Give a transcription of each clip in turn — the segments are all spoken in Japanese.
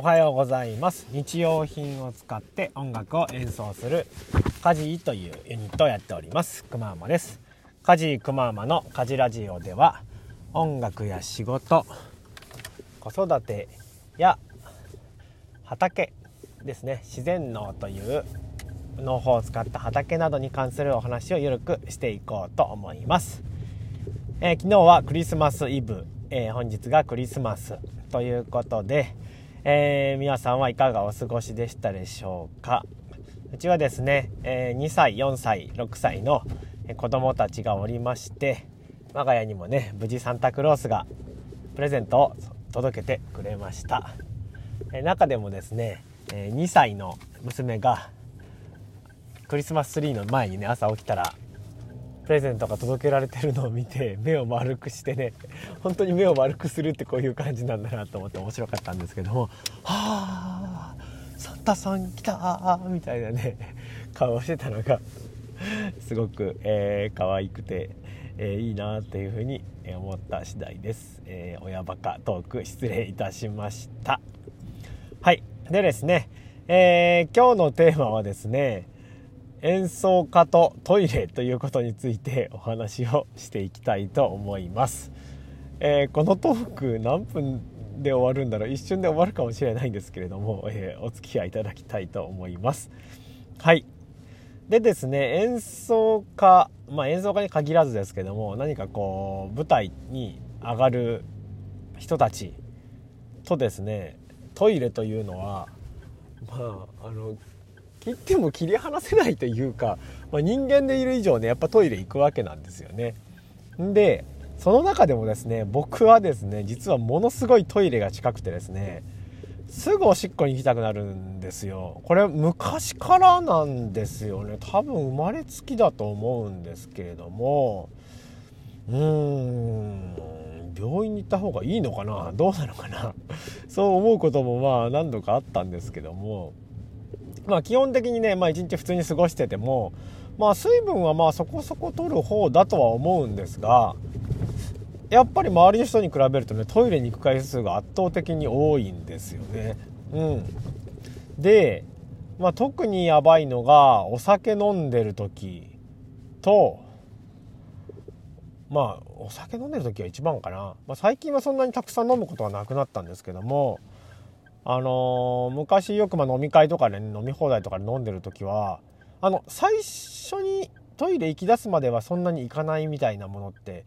おはようございます。日用品を使って音楽を演奏するカジというユニットをやっております。くまーまです。カジくまーまのカジラジオでは音楽や仕事子育てや畑ですね。自然農という農法を使った畑などに関するお話をゆるくしていこうと思います、えー、昨日はクリスマスイブ、えー、本日がクリスマスということで、えー、皆さんはいかがお過ごしでしたでしょうか？うちはですね、え2歳4歳6歳の子供たちがおりまして我が家にもね無事サンタクロースがプレゼントを届けてくれました、え中でもですねえ2歳の娘がクリスマスツリーの前にね朝起きたらプレゼントが届けられてるのを見て 目を丸くしてね本当に目を丸くするってこういう感じなんだなと思って面白かったんですけども「はあサンタさん来た!」みたいなね 顔をしてたのが すごく、えー、可愛くて、えー、いいなっていうふうに思った次第です、えー、親バカトーク失礼いたしましたはいでですね、えー、今日のテーマはですね演奏家とトイレということについてお話をしていきたいと思います、えー、このトーク何分で終わるんだろう？一瞬で終わるかもしれないんですけれども、えー、お付き合いいただきたいと思います。はい。でですね演奏家まあ演奏家に限らずですけども何かこう舞台に上がる人たちとですねトイレというのはまああの切っても切り離せないというか、まあ、人間でいる以上ねやっぱトイレ行くわけなんですよね。でその中でもですね僕はですね実はものすごいトイレが近くてですねすぐおしっこに行きたくなるんですよ。これ昔からなんですよね。多分生まれつきだと思うんですけれども。うーん病院に行った方がいいのかな？どうなのかな？そう思うこともまあ何度かあったんですけども。まあ基本的にね、まあ一日普通に過ごしてても、まあ水分はまあそこそこ取る方だとは思うんですが、やっぱり周りの人に比べるとね、トイレに行く回数が圧倒的に多いんですよね。うん。で、まあ特にやばいのが、お酒飲んでる時と、まあお酒飲んでる時が一番かな。まあ、最近はそんなにたくさん飲むことはなくなったんですけども、あのー、昔よくま飲み会とかで、ね、飲み放題とかで飲んでる時はあの最初にトイレ行き出すまではそんなに行かないみたいなものって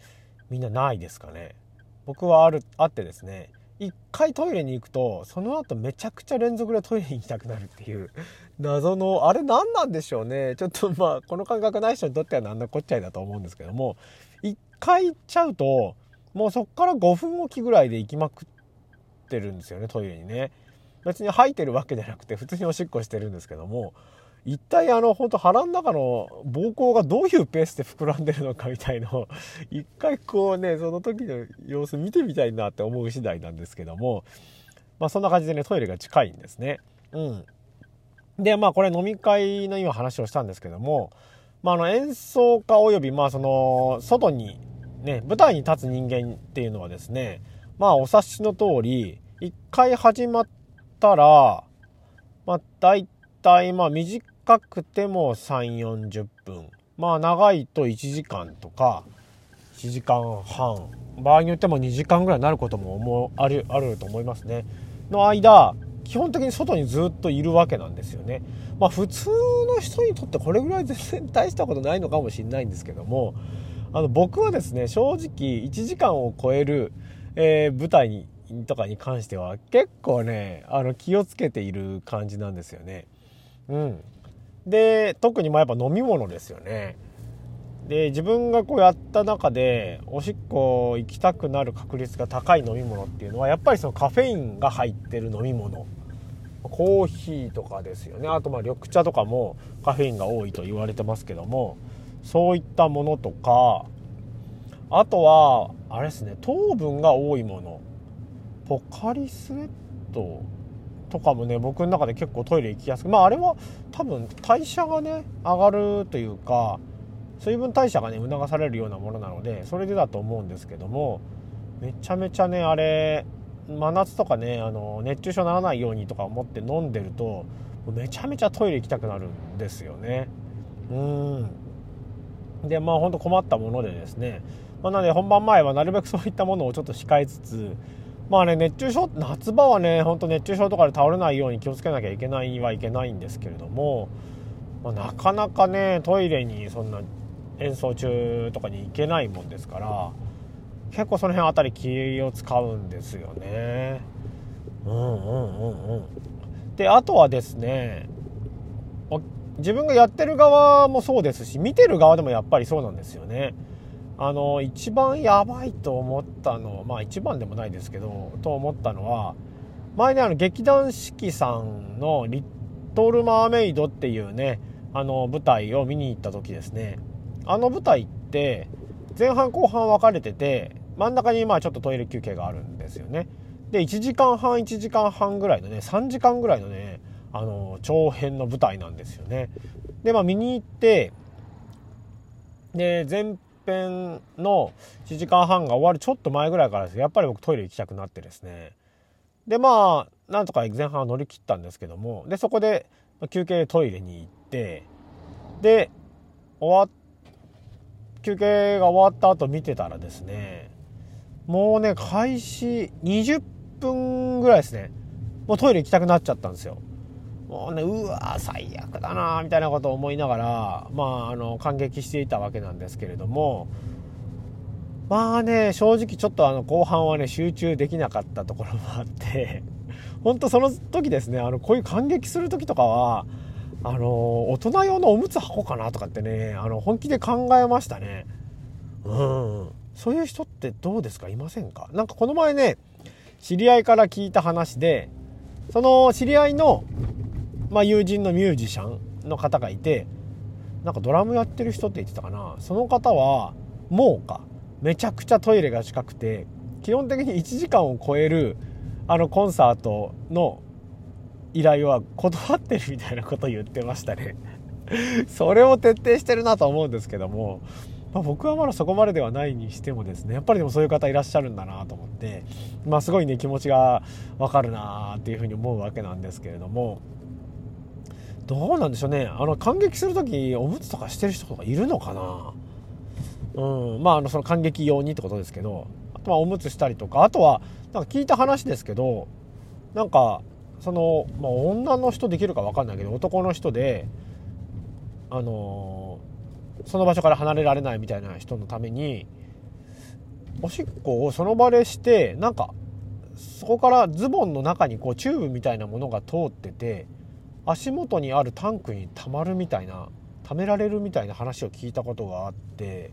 みんなないですかね？僕はあるあってですね一回トイレに行くとその後めちゃくちゃ連続でトイレに行きたくなるっていう謎のあれ何なんでしょうね？ちょっとまあこの感覚ない人にとっては何のこっちゃいだと思うんですけども一回行っちゃうともうそっから5分おきぐらいで行きまくってるんですよねトイレにね。別に吐いてるわけじゃなくて普通におしっこしてるんですけども一体あの本当腹の中の膀胱がどういうペースで膨らんでるのかみたいのを 一回こうねその時の様子見てみたいなって思う次第なんですけどもまあそんな感じでねトイレが近いんですね。うん。でまあこれ飲み会の今話をしたんですけどもまああの演奏家およびまあその外にね舞台に立つ人間っていうのはですねまあお察しの通り一回始まってたら、まあ、大体、まあ、短くても3、40分。まあ、長いと1時間とか、1時間半。場合によっても2時間ぐらいになることも思あるあると思いますね。の間、基本的に外にずっといるわけなんですよね。まあ、普通の人にとってこれぐらい全然大したことないのかもしれないんですけども、あの、僕はですね、正直1時間を超える、えー、舞台にとかに関しては結構ねあの気をつけている感じなんですよね。うん、で特にまあやっぱ飲み物ですよね。で自分がこうやった中でおしっこ行きたくなる確率が高い飲み物っていうのはやっぱりそのカフェインが入ってる飲み物コーヒーとかですよねあとまあ緑茶とかもカフェインが多いと言われてますけどもそういったものとかあとはあれですね糖分が多いものポカリスエットとかもね僕の中で結構トイレ行きやすくまああれは多分代謝がね上がるというか水分代謝がね促されるようなものなのでそれでだと思うんですけどもめちゃめちゃねあれ真夏とかねあの熱中症にならないようにとか思って飲んでるとめちゃめちゃトイレ行きたくなるんですよね。うん。でまあほんと困ったものでですね、まあ、なので本番前はなるべくそういったものをちょっと控えつつまあね熱中症夏場はねほんと熱中症とかで倒れないように気をつけなきゃいけないはいけないんですけれども、まあ、なかなかねトイレにそんな演奏中とかに行けないもんですから結構その辺あたり気を使うんですよね。うんうんうんうん。であとはですね自分がやってる側もそうですし見てる側でもやっぱりそうなんですよね。あの一番やばいと思ったのまあ一番でもないですけどと思ったのは前ねあの劇団四季さんの「リトル・マーメイド」っていうねあの舞台を見に行った時ですね。あの舞台って前半後半分かれてて真ん中にまあちょっとトイレ休憩があるんですよね。で1時間半1時間半ぐらいのね3時間ぐらいのねあの長編の舞台なんですよね。でまあ見に行ってで前編の1時間半が終わるちょっと前ぐらいからですやっぱり僕トイレ行きたくなってですね。でまあなんとか前半は乗り切ったんですけども。でそこで休憩トイレに行ってで終わ休憩が終わった後見てたらですねもうね開始20分ぐらいですね。もうトイレ行きたくなっちゃったんですよ。もうねうわ最悪だなみたいなことを思いながらまああの感激していたわけなんですけれどもまあね正直ちょっとあの後半はね集中できなかったところもあって 本当その時ですねあのこういう感激する時とかはあの大人用のおむつ箱かなとかってねあの本気で考えましたね。うん。そういう人ってどうですか？いませんか？なんかこの前ね知り合いから聞いた話でその知り合いの、まあ、友人のミュージシャンの方がいてなんかドラムやってる人って言ってたかな。その方はもうか。めちゃくちゃトイレが近くて基本的に1時間を超えるあのコンサートの依頼は断ってるみたいなこと言ってましたね。それを徹底してるなと思うんですけどもまあ、僕はまだそこまでではないにしてもですねやっぱりでもそういう方いらっしゃるんだなと思って、まあ、すごいね気持ちがわかるなっていうふうに思うわけなんですけれどもどうなんでしょうね。あの感激する時おむつとかしてる人とかいるのかな。うん。まああのその感激用にってことですけどあとはおむつしたりとかあとはなんか聞いた話ですけどなんかその、まあ、女の人できるか分かんないけど男の人であのその場所から離れられないみたいな人のためにおしっこをその場でしてなんかそこからズボンの中にこうチューブみたいなものが通ってて足元にあるタンクに溜まるみたいな溜められるみたいな話を聞いたことがあって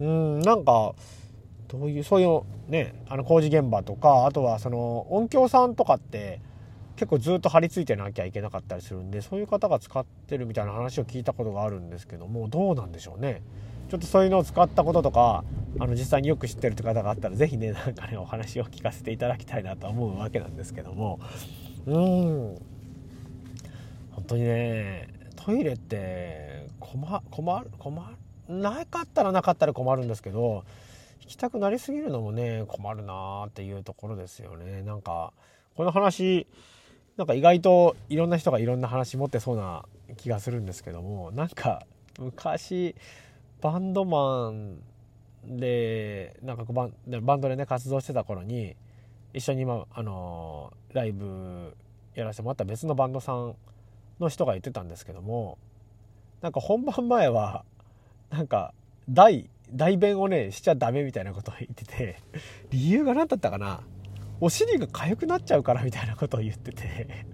うんなんかどういうそういうねあの工事現場とかあとはその音響さんとかって結構ずっと張り付いてなきゃいけなかったりするんでそういう方が使ってるみたいな話を聞いたことがあるんですけどもどうなんでしょうね。ちょっとそういうのを使ったこととかあの実際によく知ってるって方があったら是非ねなんかねお話を聞かせていただきたいなと思うわけなんですけども。うん。当にねトイレって困困る困るなかったらなかったら困るんですけど行きたくなりすぎるのもね困るなーっていうところですよね。なんかこの話なんか意外といろんな人がいろんな話持ってそうな気がするんですけどもなんか昔バンドマンでなんかバンバンドでね活動してた頃に一緒に今あのライブやらせてもらった別のバンドさんの人が言ってたんですけどもなんか本番前はなんか代代弁をねしちゃダメみたいなことを言ってて理由が何だったかな？お尻が痒くなっちゃうからみたいなことを言ってて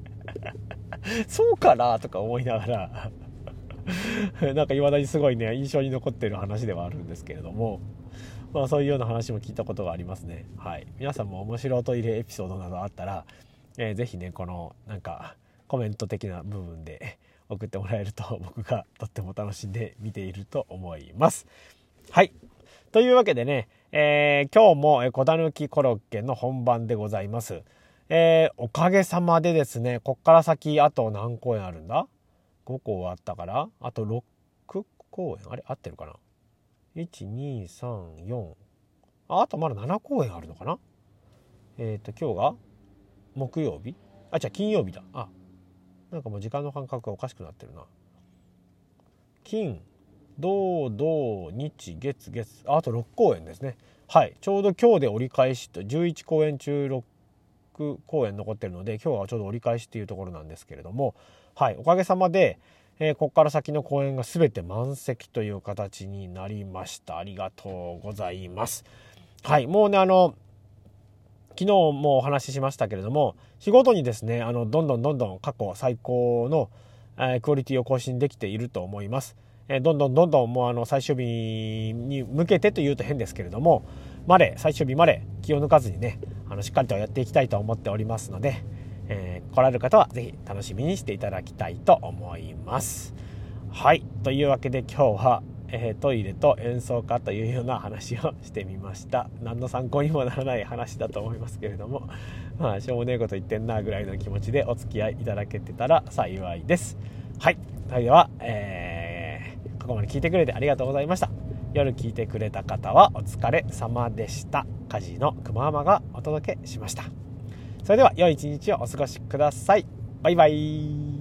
そうかなとか思いながらなんか未だにすごいね印象に残ってる話ではあるんですけれどもまあそういうような話も聞いたことがありますね。はい。皆さんも面白トイレエピソードなどあったら、えー、ぜひねこのなんかコメント的な部分で 送ってもらえると 僕が とっても楽しんで見ていると思いますはいというわけでねえー、今日も小狸コロッケの本番でございます。えー、おかげさまでですね、こっから先あと何公演あるんだ ?5 公あったから、あと6公演？あれ？合ってるかな ?1、2、3、4。あ、あとまだ7公演あるのかな？えっ、ー、と今日が木曜日？あじゃあ金曜日だあなんかもう時間の感覚がおかしくなってるな。金土土日月月。あと6公演ですね。はい。ちょうど今日で折り返しと11公演中6公演残ってるので今日はちょうど折り返しっていうところなんですけれども。はい。おかげさまで、えー、ここから先の公演が全て満席という形になりました。ありがとうございます。はい。もうねあの昨日もお話ししましたけれども日ごとにですねあのどんどんどんどん過去最高の、えー、クオリティを更新できていると思います。えー、どんどんどんどんもうあの最終日に向けてというと変ですけれどもまで最終日まで気を抜かずにねあのしっかりとやっていきたいと思っておりますので、えー、来られる方は是非楽しみにしていただきたいと思います。はいというわけで今日はえー、トイレと演奏家というような話をしてみました。何の参考にもならない話だと思いますけれども。まあしょうもねえこと言ってんなぐらいの気持ちでお付き合いいただけてたら幸いです。はい。それでは、えー、ここまで聞いてくれてありがとうございました。夜聞いてくれた方はお疲れ様でした。家事のくままがお届けしました。それでは良い一日をお過ごしください。バイバイ。